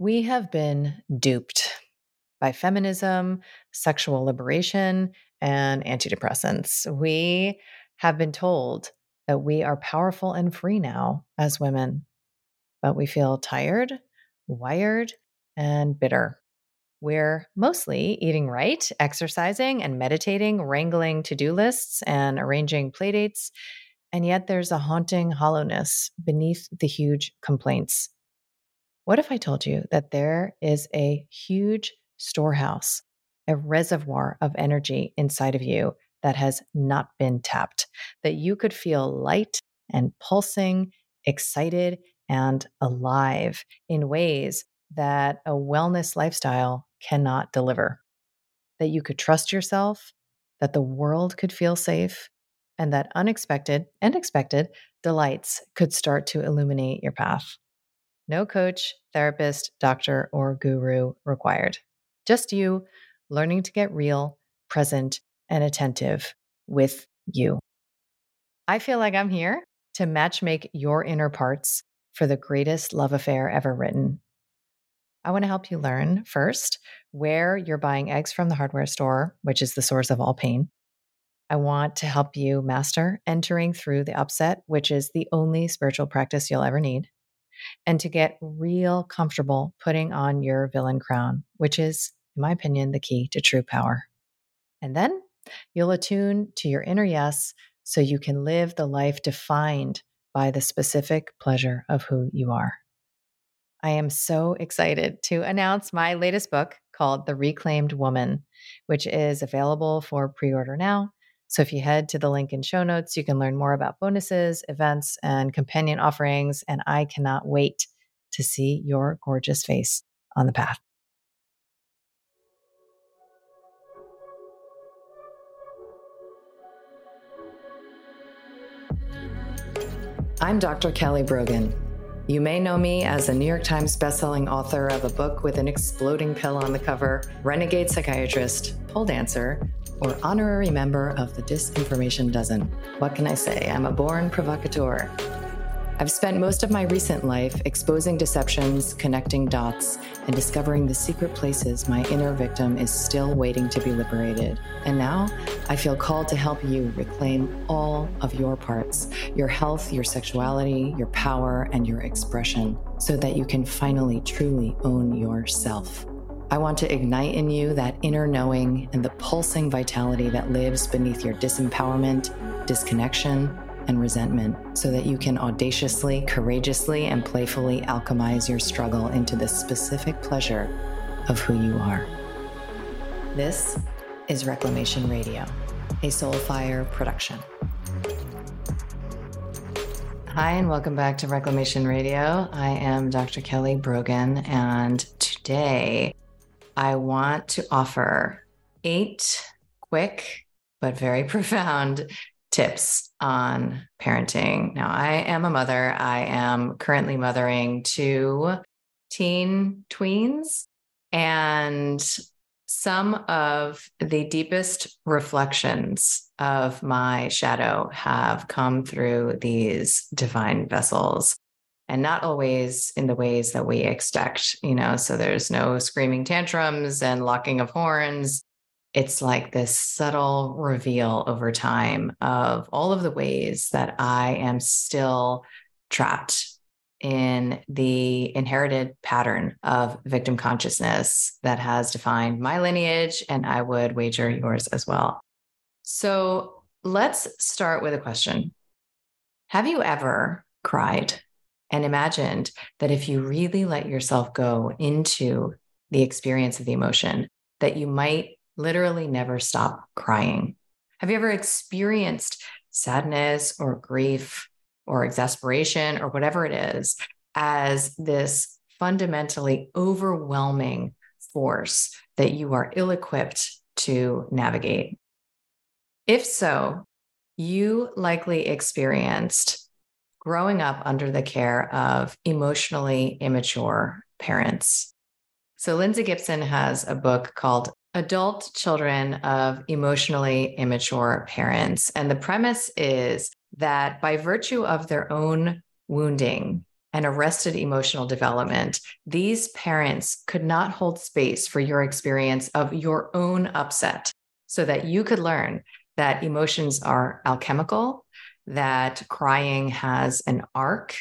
We have been duped by feminism, sexual liberation, and antidepressants. We have been told that we are powerful and free now as women, but we feel tired, wired, and bitter. We're mostly eating right, exercising and meditating, wrangling to do lists, and arranging playdates. And yet there's a haunting hollowness beneath the huge complaints. What if I told you that there is a huge storehouse, a reservoir of energy inside of you that has not been tapped, that you could feel light and pulsing, excited and alive in ways that a wellness lifestyle cannot deliver? That you could trust yourself, that the world could feel safe, and that unexpected and expected delights could start to illuminate your path. No coach, therapist, doctor, or guru required. Just you learning to get real, present, and attentive with you. I feel like I'm here to matchmake your inner parts for the greatest love affair ever written. I want to help you learn first where you're buying eggs from the hardware store, which is the source of all pain. I want to help you master entering through the upset, which is the only spiritual practice you'll ever need and to get real comfortable putting on your villain crown, which is, in my opinion, the key to true power. And then you'll attune to your inner yes so you can live the life defined by the specific pleasure of who you are. I am so excited to announce my latest book called The Reclaimed Woman, which is available for pre order now so if you head to the link in show notes, you can learn more about bonuses, events, and companion offerings. And I cannot wait to see your gorgeous face on the path. I'm Dr. Kelly Brogan. You may know me as a New York Times bestselling author of a book with an exploding pill on the cover, renegade psychiatrist, pole dancer, or honorary member of the Disinformation Dozen. What can I say? I'm a born provocateur. I've spent most of my recent life exposing deceptions, connecting dots, and discovering the secret places my inner victim is still waiting to be liberated. And now I feel called to help you reclaim all of your parts your health, your sexuality, your power, and your expression so that you can finally truly own yourself. I want to ignite in you that inner knowing and the pulsing vitality that lives beneath your disempowerment, disconnection, and resentment so that you can audaciously, courageously, and playfully alchemize your struggle into the specific pleasure of who you are. This is Reclamation Radio, a Soulfire production. Hi, and welcome back to Reclamation Radio. I am Dr. Kelly Brogan, and today I want to offer eight quick but very profound tips on parenting. Now, I am a mother. I am currently mothering two teen tweens, and some of the deepest reflections of my shadow have come through these divine vessels and not always in the ways that we expect, you know. So there's no screaming tantrums and locking of horns. It's like this subtle reveal over time of all of the ways that I am still trapped in the inherited pattern of victim consciousness that has defined my lineage, and I would wager yours as well. So let's start with a question Have you ever cried? And imagined that if you really let yourself go into the experience of the emotion, that you might literally never stop crying. Have you ever experienced sadness or grief or exasperation or whatever it is as this fundamentally overwhelming force that you are ill equipped to navigate? If so, you likely experienced growing up under the care of emotionally immature parents. So, Lindsay Gibson has a book called Adult Children of Emotionally Immature Parents. And the premise is that by virtue of their own wounding and arrested emotional development, these parents could not hold space for your experience of your own upset so that you could learn that emotions are alchemical, that crying has an arc,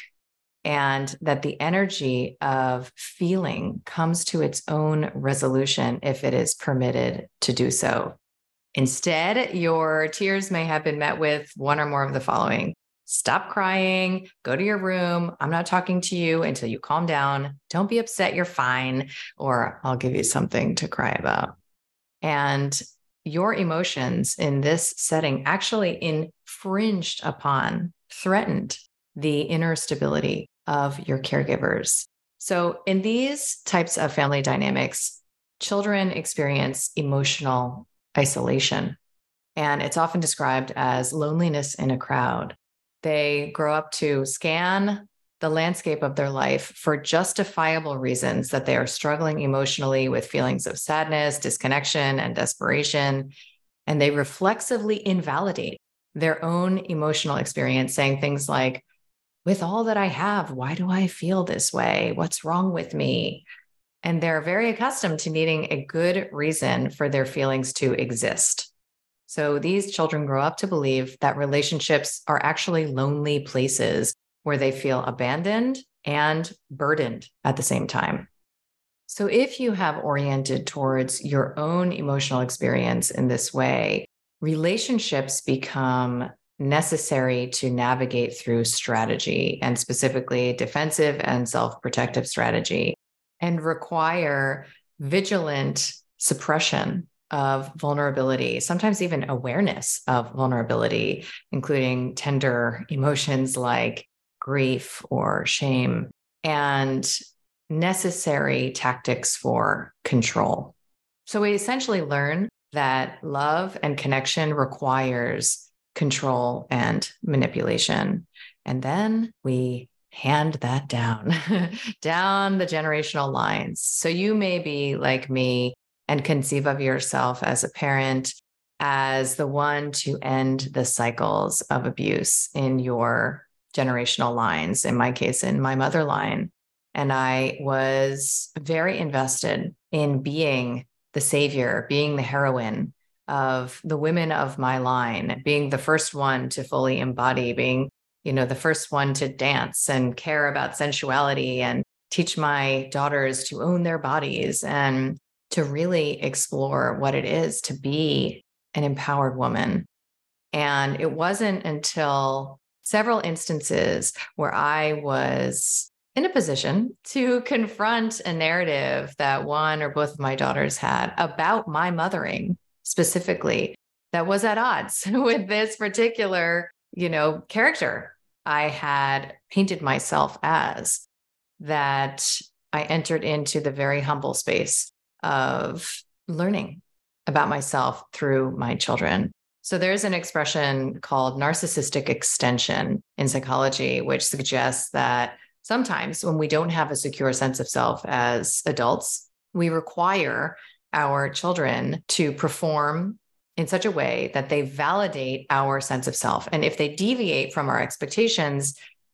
and that the energy of feeling comes to its own resolution if it is permitted to do so. Instead, your tears may have been met with one or more of the following stop crying, go to your room. I'm not talking to you until you calm down. Don't be upset, you're fine, or I'll give you something to cry about. And your emotions in this setting actually infringed upon, threatened the inner stability of your caregivers. So, in these types of family dynamics, children experience emotional isolation. And it's often described as loneliness in a crowd. They grow up to scan the landscape of their life for justifiable reasons that they are struggling emotionally with feelings of sadness, disconnection, and desperation. And they reflexively invalidate their own emotional experience, saying things like, with all that I have, why do I feel this way? What's wrong with me? And they're very accustomed to needing a good reason for their feelings to exist. So these children grow up to believe that relationships are actually lonely places where they feel abandoned and burdened at the same time. So if you have oriented towards your own emotional experience in this way, relationships become necessary to navigate through strategy and specifically defensive and self protective strategy and require vigilant suppression of vulnerability, sometimes even awareness of vulnerability, including tender emotions like grief or shame, and necessary tactics for control. So we essentially learn that love and connection requires control and manipulation. And then we hand that down, down the generational lines. So you may be like me and conceive of yourself as a parent as the one to end the cycles of abuse in your generational lines, in my case, in my mother line. And I was very invested in being the savior, being the heroine of the women of my line, being the first one to fully embody, being you know, the first one to dance and care about sensuality and teach my daughters to own their bodies and to really explore what it is to be an empowered woman. And it wasn't until several instances where I was in a position to confront a narrative that one or both of my daughters had about my mothering specifically that was at odds with this particular you know, character I had painted myself as, that I entered into the very humble space of learning about myself through my children. So there's an expression called narcissistic extension in psychology, which suggests that sometimes when we don't have a secure sense of self as adults, we require our children to perform in such a way that they validate our sense of self. And if they deviate from our expectations,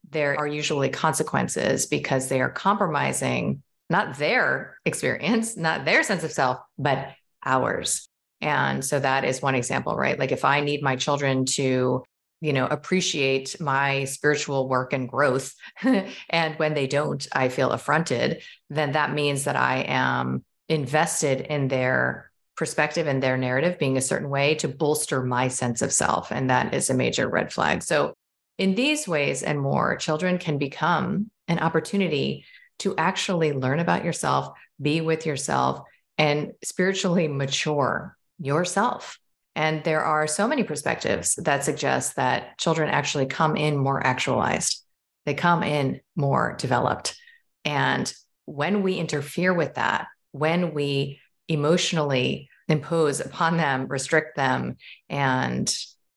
there are usually consequences because they are compromising not their experience, not their sense of self, but ours. And so that is one example, right? Like if I need my children to, you know, appreciate my spiritual work and growth, and when they don't, I feel affronted, then that means that I am invested in their perspective and their narrative being a certain way to bolster my sense of self. And that is a major red flag. So, in these ways and more, children can become an opportunity to actually learn about yourself, be with yourself, and spiritually mature yourself. And there are so many perspectives that suggest that children actually come in more actualized, they come in more developed. And when we interfere with that, when we emotionally impose upon them, restrict them, and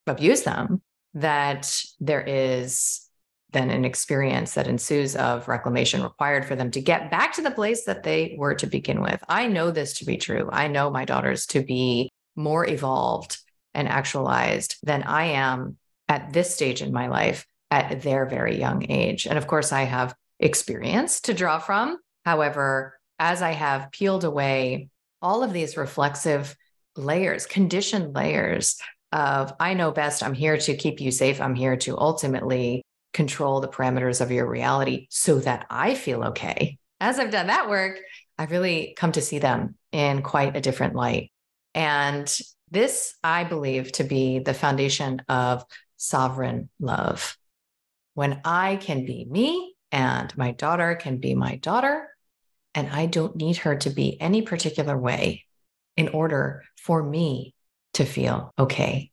abuse them, that there is then an experience that ensues of reclamation required for them to get back to the place that they were to begin with. I know this to be true. I know my daughters to be more evolved and actualized than I am at this stage in my life at their very young age. And of course, I have experience to draw from. However, as I have peeled away all of these reflexive layers, conditioned layers of I know best, I'm here to keep you safe, I'm here to ultimately control the parameters of your reality so that I feel okay. As I've done that work, I've really come to see them in quite a different light. And this, I believe, to be the foundation of sovereign love. When I can be me and my daughter can be my daughter, and I don't need her to be any particular way in order for me to feel okay.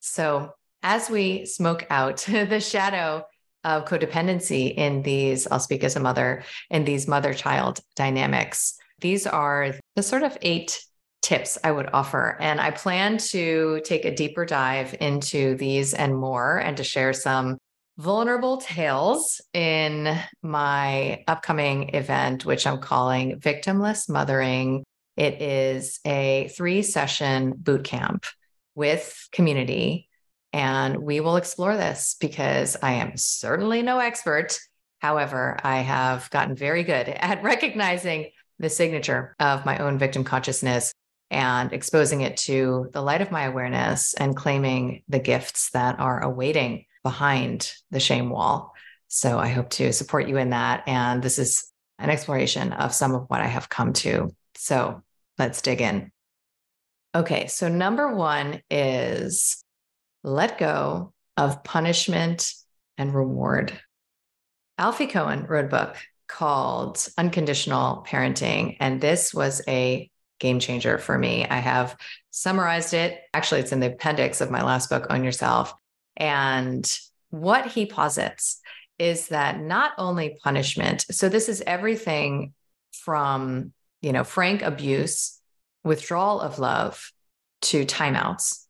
So, as we smoke out the shadow of codependency in these, I'll speak as a mother, in these mother child dynamics, these are the sort of eight tips I would offer. And I plan to take a deeper dive into these and more and to share some vulnerable tales in my upcoming event, which I'm calling Victimless Mothering. It is a three session boot camp with community. And we will explore this because I am certainly no expert. However, I have gotten very good at recognizing the signature of my own victim consciousness and exposing it to the light of my awareness and claiming the gifts that are awaiting behind the shame wall. So I hope to support you in that. And this is an exploration of some of what I have come to. So let's dig in. Okay. So, number one is let go of punishment and reward. Alfie Kohn wrote a book called Unconditional Parenting. And this was a game changer for me. I have summarized it. Actually, it's in the appendix of my last book, Own Yourself. And what he posits is that not only punishment, so this is everything from, you know, frank abuse, withdrawal of love to timeouts,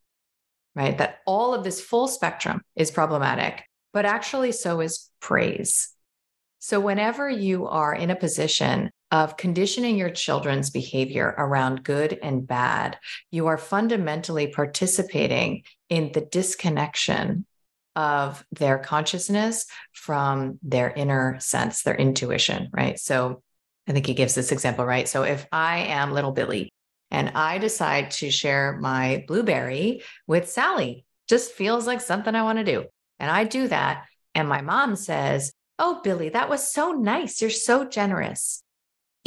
right? That all of this full spectrum is problematic, but actually so is praise. So whenever you are in a position of conditioning your children's behavior around good and bad, you are fundamentally participating in the disconnection of their consciousness from their inner sense, their intuition, right? So I think he gives this example, right? So if I am little Billy and I decide to share my blueberry with Sally, just feels like something I want to do. And I do that. And my mom says, Oh, Billy, that was so nice. You're so generous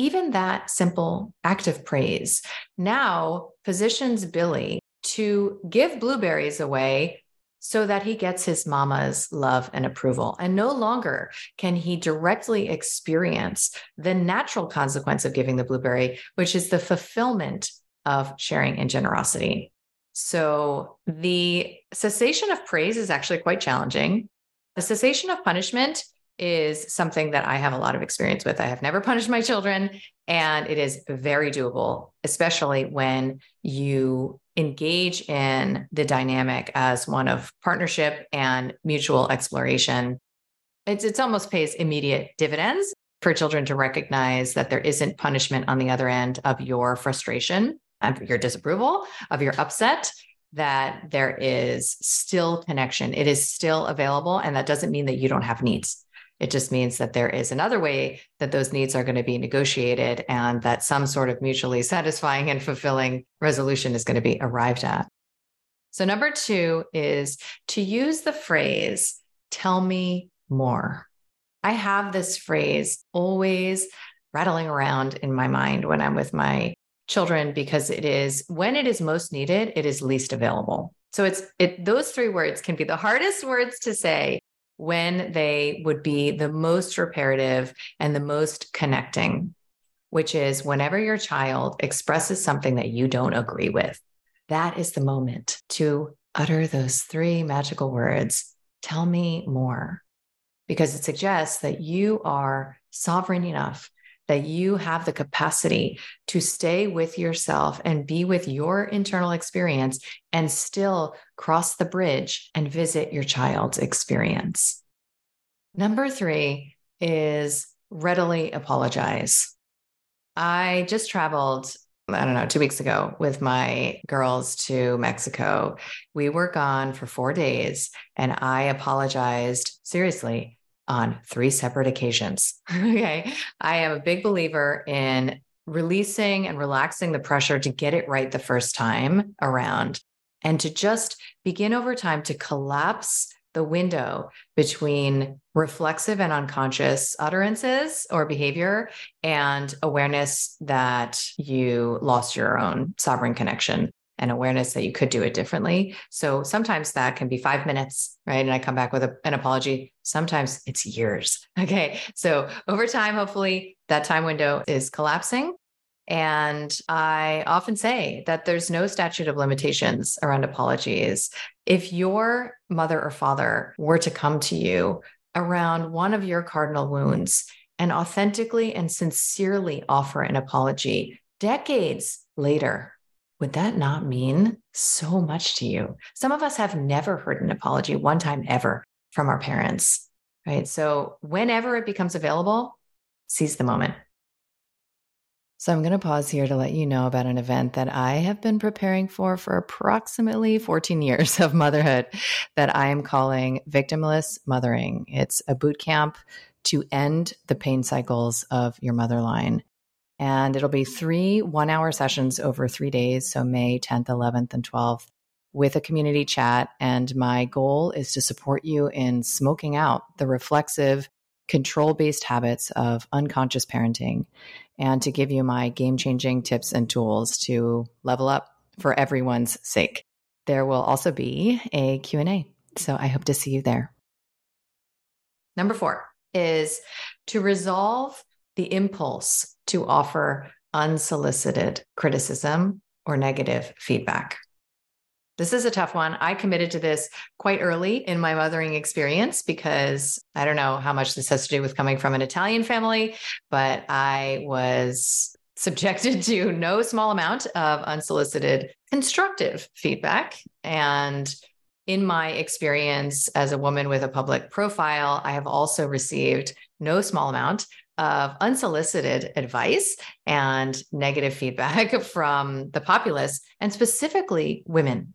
even that simple act of praise now positions Billy to give blueberries away so that he gets his mama's love and approval. And no longer can he directly experience the natural consequence of giving the blueberry, which is the fulfillment of sharing and generosity. So the cessation of praise is actually quite challenging. The cessation of punishment is something that I have a lot of experience with. I have never punished my children, and it is very doable, especially when you engage in the dynamic as one of partnership and mutual exploration. It's, it's almost pays immediate dividends for children to recognize that there isn't punishment on the other end of your frustration, of your disapproval, of your upset, that there is still connection. It is still available. And that doesn't mean that you don't have needs. It just means that there is another way that those needs are going to be negotiated and that some sort of mutually satisfying and fulfilling resolution is going to be arrived at. So, number two is to use the phrase, tell me more. I have this phrase always rattling around in my mind when I'm with my children because it is when it is most needed, it is least available. So it's it those three words can be the hardest words to say when they would be the most reparative and the most connecting, which is whenever your child expresses something that you don't agree with, that is the moment to utter those three magical words tell me more. Because it suggests that you are sovereign enough that you have the capacity to stay with yourself and be with your internal experience and still cross the bridge and visit your child's experience. Number three is readily apologize. I just traveled, I don't know, two weeks ago with my girls to Mexico. We were gone for four days and I apologized seriously on three separate occasions. okay. I am a big believer in releasing and relaxing the pressure to get it right the first time around and to just begin over time to collapse the window between reflexive and unconscious utterances or behavior and awareness that you lost your own sovereign connection and awareness that you could do it differently. So sometimes that can be five minutes, right? And I come back with a, an apology. Sometimes it's years. Okay. So over time, hopefully that time window is collapsing. And I often say that there's no statute of limitations around apologies. If your mother or father were to come to you around one of your cardinal wounds and authentically and sincerely offer an apology decades later, would that not mean so much to you? Some of us have never heard an apology one time ever from our parents, right? So, whenever it becomes available, seize the moment. So, I'm going to pause here to let you know about an event that I have been preparing for for approximately 14 years of motherhood that I am calling Victimless Mothering. It's a boot camp to end the pain cycles of your motherline. And it'll be three one hour sessions over three days. So May 10th, 11th, and 12th with a community chat. And my goal is to support you in smoking out the reflexive, control based habits of unconscious parenting and to give you my game changing tips and tools to level up for everyone's sake. There will also be a Q&A. So I hope to see you there. Number 4 is to resolve the impulse to offer unsolicited criticism or negative feedback. This is a tough one. I committed to this quite early in my mothering experience because I don't know how much this has to do with coming from an Italian family, but I was subjected to no small amount of unsolicited constructive feedback. And in my experience as a woman with a public profile, I have also received no small amount of unsolicited advice and negative feedback from the populace and specifically women.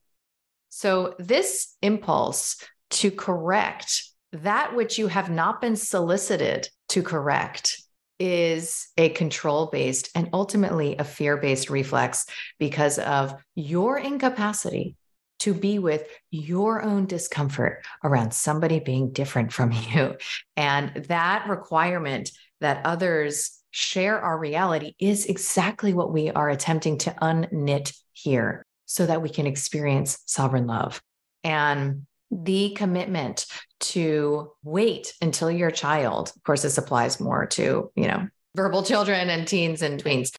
So, this impulse to correct that which you have not been solicited to correct is a control based and ultimately a fear based reflex because of your incapacity to be with your own discomfort around somebody being different from you. And that requirement that others share our reality is exactly what we are attempting to unknit here so that we can experience sovereign love. And the commitment to wait until your child, of course, this applies more to, you know, verbal children and teens and tweens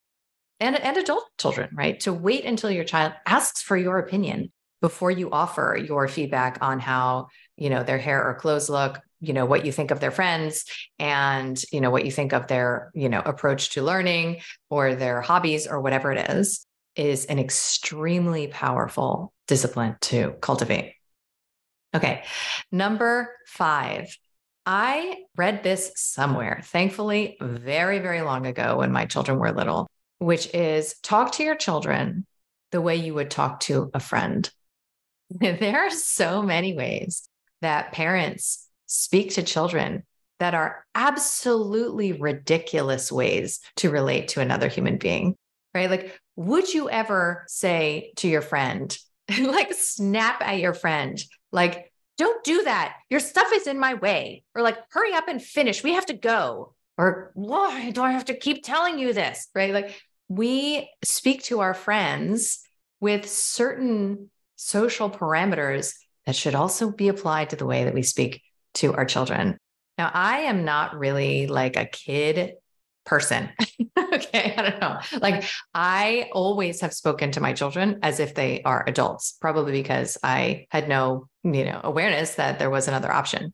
and, and adult children, right? To wait until your child asks for your opinion before you offer your feedback on how, you know, their hair or clothes look, you know what you think of their friends and you know what you think of their you know approach to learning or their hobbies or whatever it is is an extremely powerful discipline to cultivate. Okay number 5 i read this somewhere thankfully very very long ago when my children were little which is talk to your children the way you would talk to a friend. There are so many ways that parents speak to children that are absolutely ridiculous ways to relate to another human being, right? Like, would you ever say to your friend, like, snap at your friend, like, don't do that. Your stuff is in my way. Or like, hurry up and finish. We have to go. Or why do I have to keep telling you this? Right. Like, we speak to our friends with certain social parameters that should also be applied to the way that we speak to our children. Now, I am not really like a kid person. okay. I don't know. Like, I always have spoken to my children as if they are adults, probably because I had no, you know, awareness that there was another option.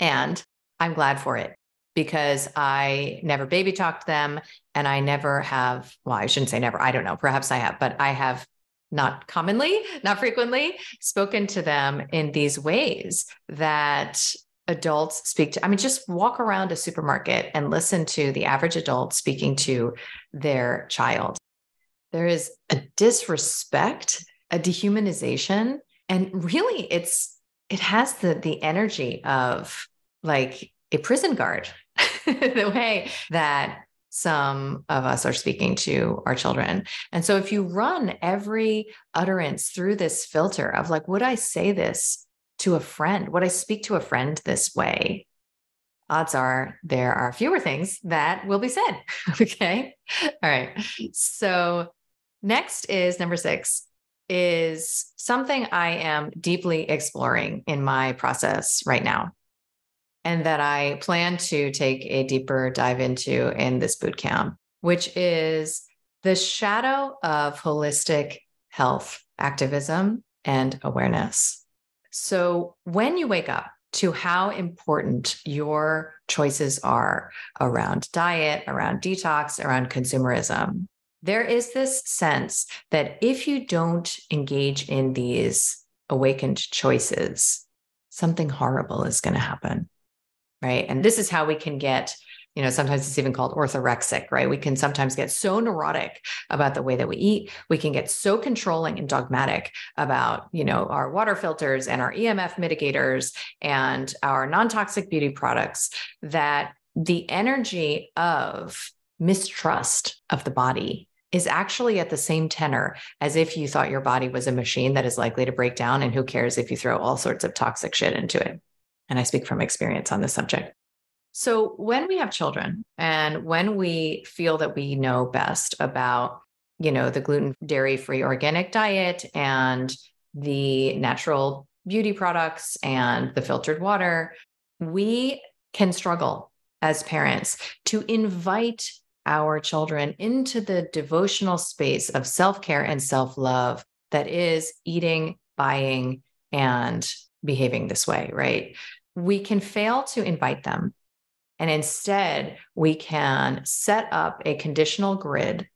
And I'm glad for it because I never baby talked them and I never have, well, I shouldn't say never, I don't know, perhaps I have, but I have not commonly, not frequently spoken to them in these ways that adults speak to i mean just walk around a supermarket and listen to the average adult speaking to their child there is a disrespect a dehumanization and really it's it has the the energy of like a prison guard, the way that some of us are speaking to our children. And so if you run every utterance through this filter of like, would I say this to a friend? Would I speak to a friend this way? Odds are there are fewer things that will be said. okay. All right. So next is number six is something I am deeply exploring in my process right now and that I plan to take a deeper dive into in this boot camp, which is the shadow of holistic health activism and awareness. So, when you wake up to how important your choices are around diet, around detox, around consumerism, there is this sense that if you don't engage in these awakened choices, something horrible is going to happen right? And this is how we can get you know sometimes it's even called orthorexic right? We can sometimes get so neurotic about the way that we eat. We can get so controlling and dogmatic about you know our water filters and our emf mitigators and our non-toxic beauty products that the energy of mistrust of the body is actually at the same tenor as if you thought your body was a machine that is likely to break down and who cares if you throw all sorts of toxic shit into it. And I speak from experience on this subject. So, when we have children and when we feel that we know best about, you know, the gluten dairy free organic diet and the natural beauty products and the filtered water, we can struggle as parents to invite our children into the devotional space of self care and self love that is eating, buying, and behaving this way, right? We can fail to invite them. And instead, we can set up a conditional grid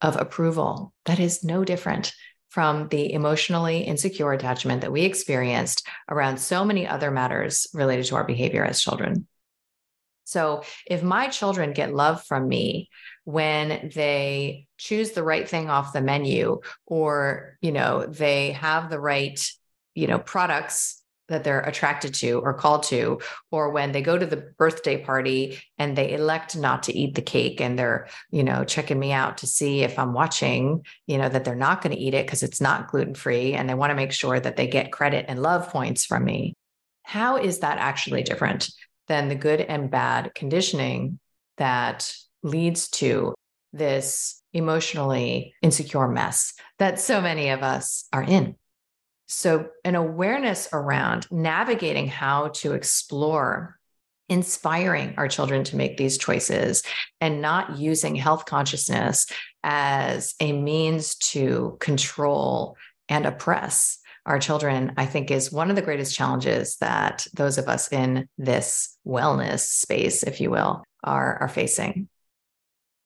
of approval that is no different from the emotionally insecure attachment that we experienced around so many other matters related to our behavior as children. So, if my children get love from me when they choose the right thing off the menu or, you know, they have the right, you know, products that they're attracted to or called to, or when they go to the birthday party and they elect not to eat the cake and they're, you know, checking me out to see if I'm watching, you know, that they're not going to eat it because it's not gluten free and they want to make sure that they get credit and love points from me. How is that actually different than the good and bad conditioning that leads to this emotionally insecure mess that so many of us are in? So, an awareness around navigating how to explore inspiring our children to make these choices and not using health consciousness as a means to control and oppress our children, I think is one of the greatest challenges that those of us in this wellness space, if you will, are, are facing.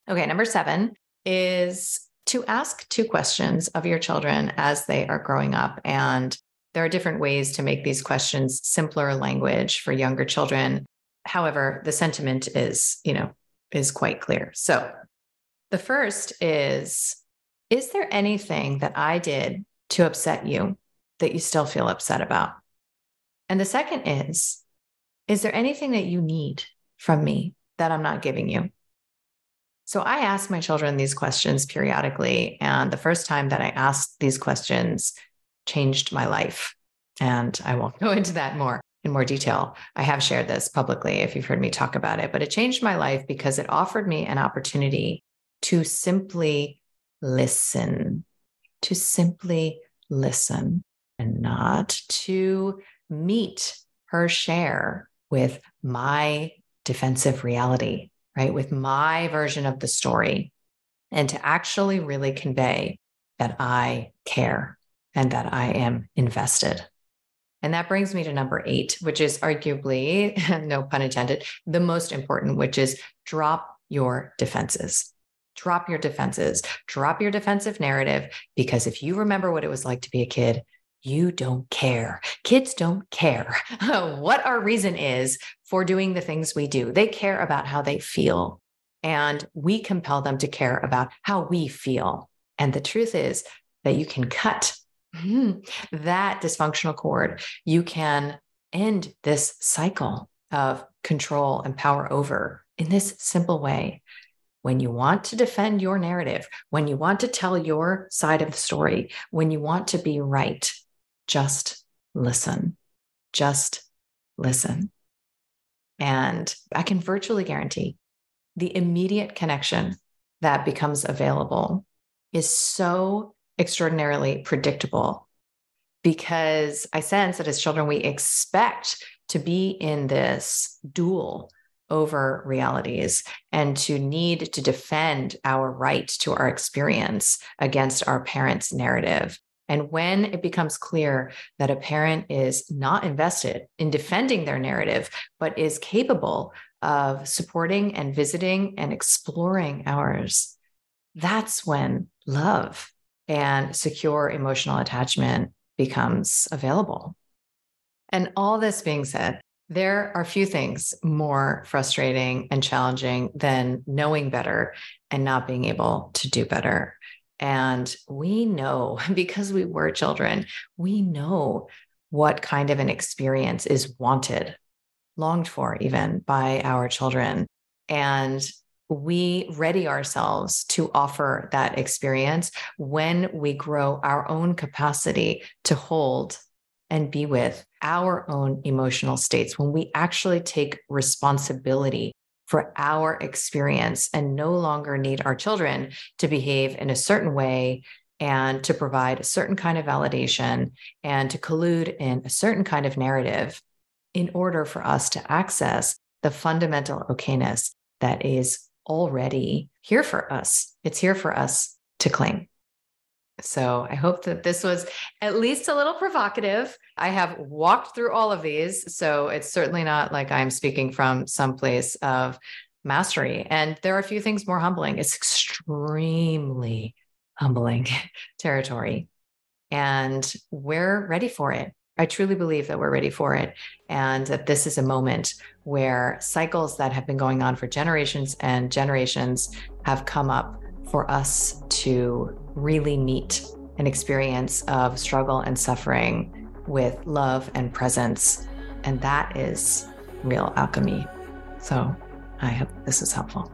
Okay, number seven is to ask two questions of your children as they are growing up. And there are different ways to make these questions simpler language for younger children. However, the sentiment is, you know, is quite clear. So the first is Is there anything that I did to upset you that you still feel upset about? And the second is Is there anything that you need from me that I'm not giving you? So I ask my children these questions periodically. And the first time that I asked these questions changed my life. And I won't go into that more in more detail. I have shared this publicly if you've heard me talk about it, but it changed my life because it offered me an opportunity to simply listen, to simply listen and not to meet her share with my defensive reality right? With my version of the story and to actually really convey that I care and that I am invested. And that brings me to number eight, which is arguably, no pun intended, the most important, which is drop your defenses. Drop your defenses, drop your defensive narrative. Because if you remember what it was like to be a kid, you don't care. Kids don't care what our reason is for doing the things we do. They care about how they feel. And we compel them to care about how we feel. And the truth is that you can cut that dysfunctional cord. You can end this cycle of control and power over in this simple way. When you want to defend your narrative, when you want to tell your side of the story, when you want to be right, just listen. Just listen. And I can virtually guarantee the immediate connection that becomes available is so extraordinarily predictable because I sense that as children, we expect to be in this duel over realities and to need to defend our right to our experience against our parents' narrative. And when it becomes clear that a parent is not invested in defending their narrative, but is capable of supporting and visiting and exploring ours, that's when love and secure emotional attachment becomes available. And all this being said, there are few things more frustrating and challenging than knowing better and not being able to do better. And we know because we were children, we know what kind of an experience is wanted, longed for, even by our children. And we ready ourselves to offer that experience when we grow our own capacity to hold and be with our own emotional states, when we actually take responsibility for our experience and no longer need our children to behave in a certain way and to provide a certain kind of validation and to collude in a certain kind of narrative in order for us to access the fundamental okayness that is already here for us. It's here for us to claim. So I hope that this was at least a little provocative. I have walked through all of these. So it's certainly not like I'm speaking from some place of mastery. And there are a few things more humbling. It's extremely humbling territory. And we're ready for it. I truly believe that we're ready for it and that this is a moment where cycles that have been going on for generations and generations have come up for us to really meet an experience of struggle and suffering with love and presence. And that is real alchemy. So I hope this is helpful.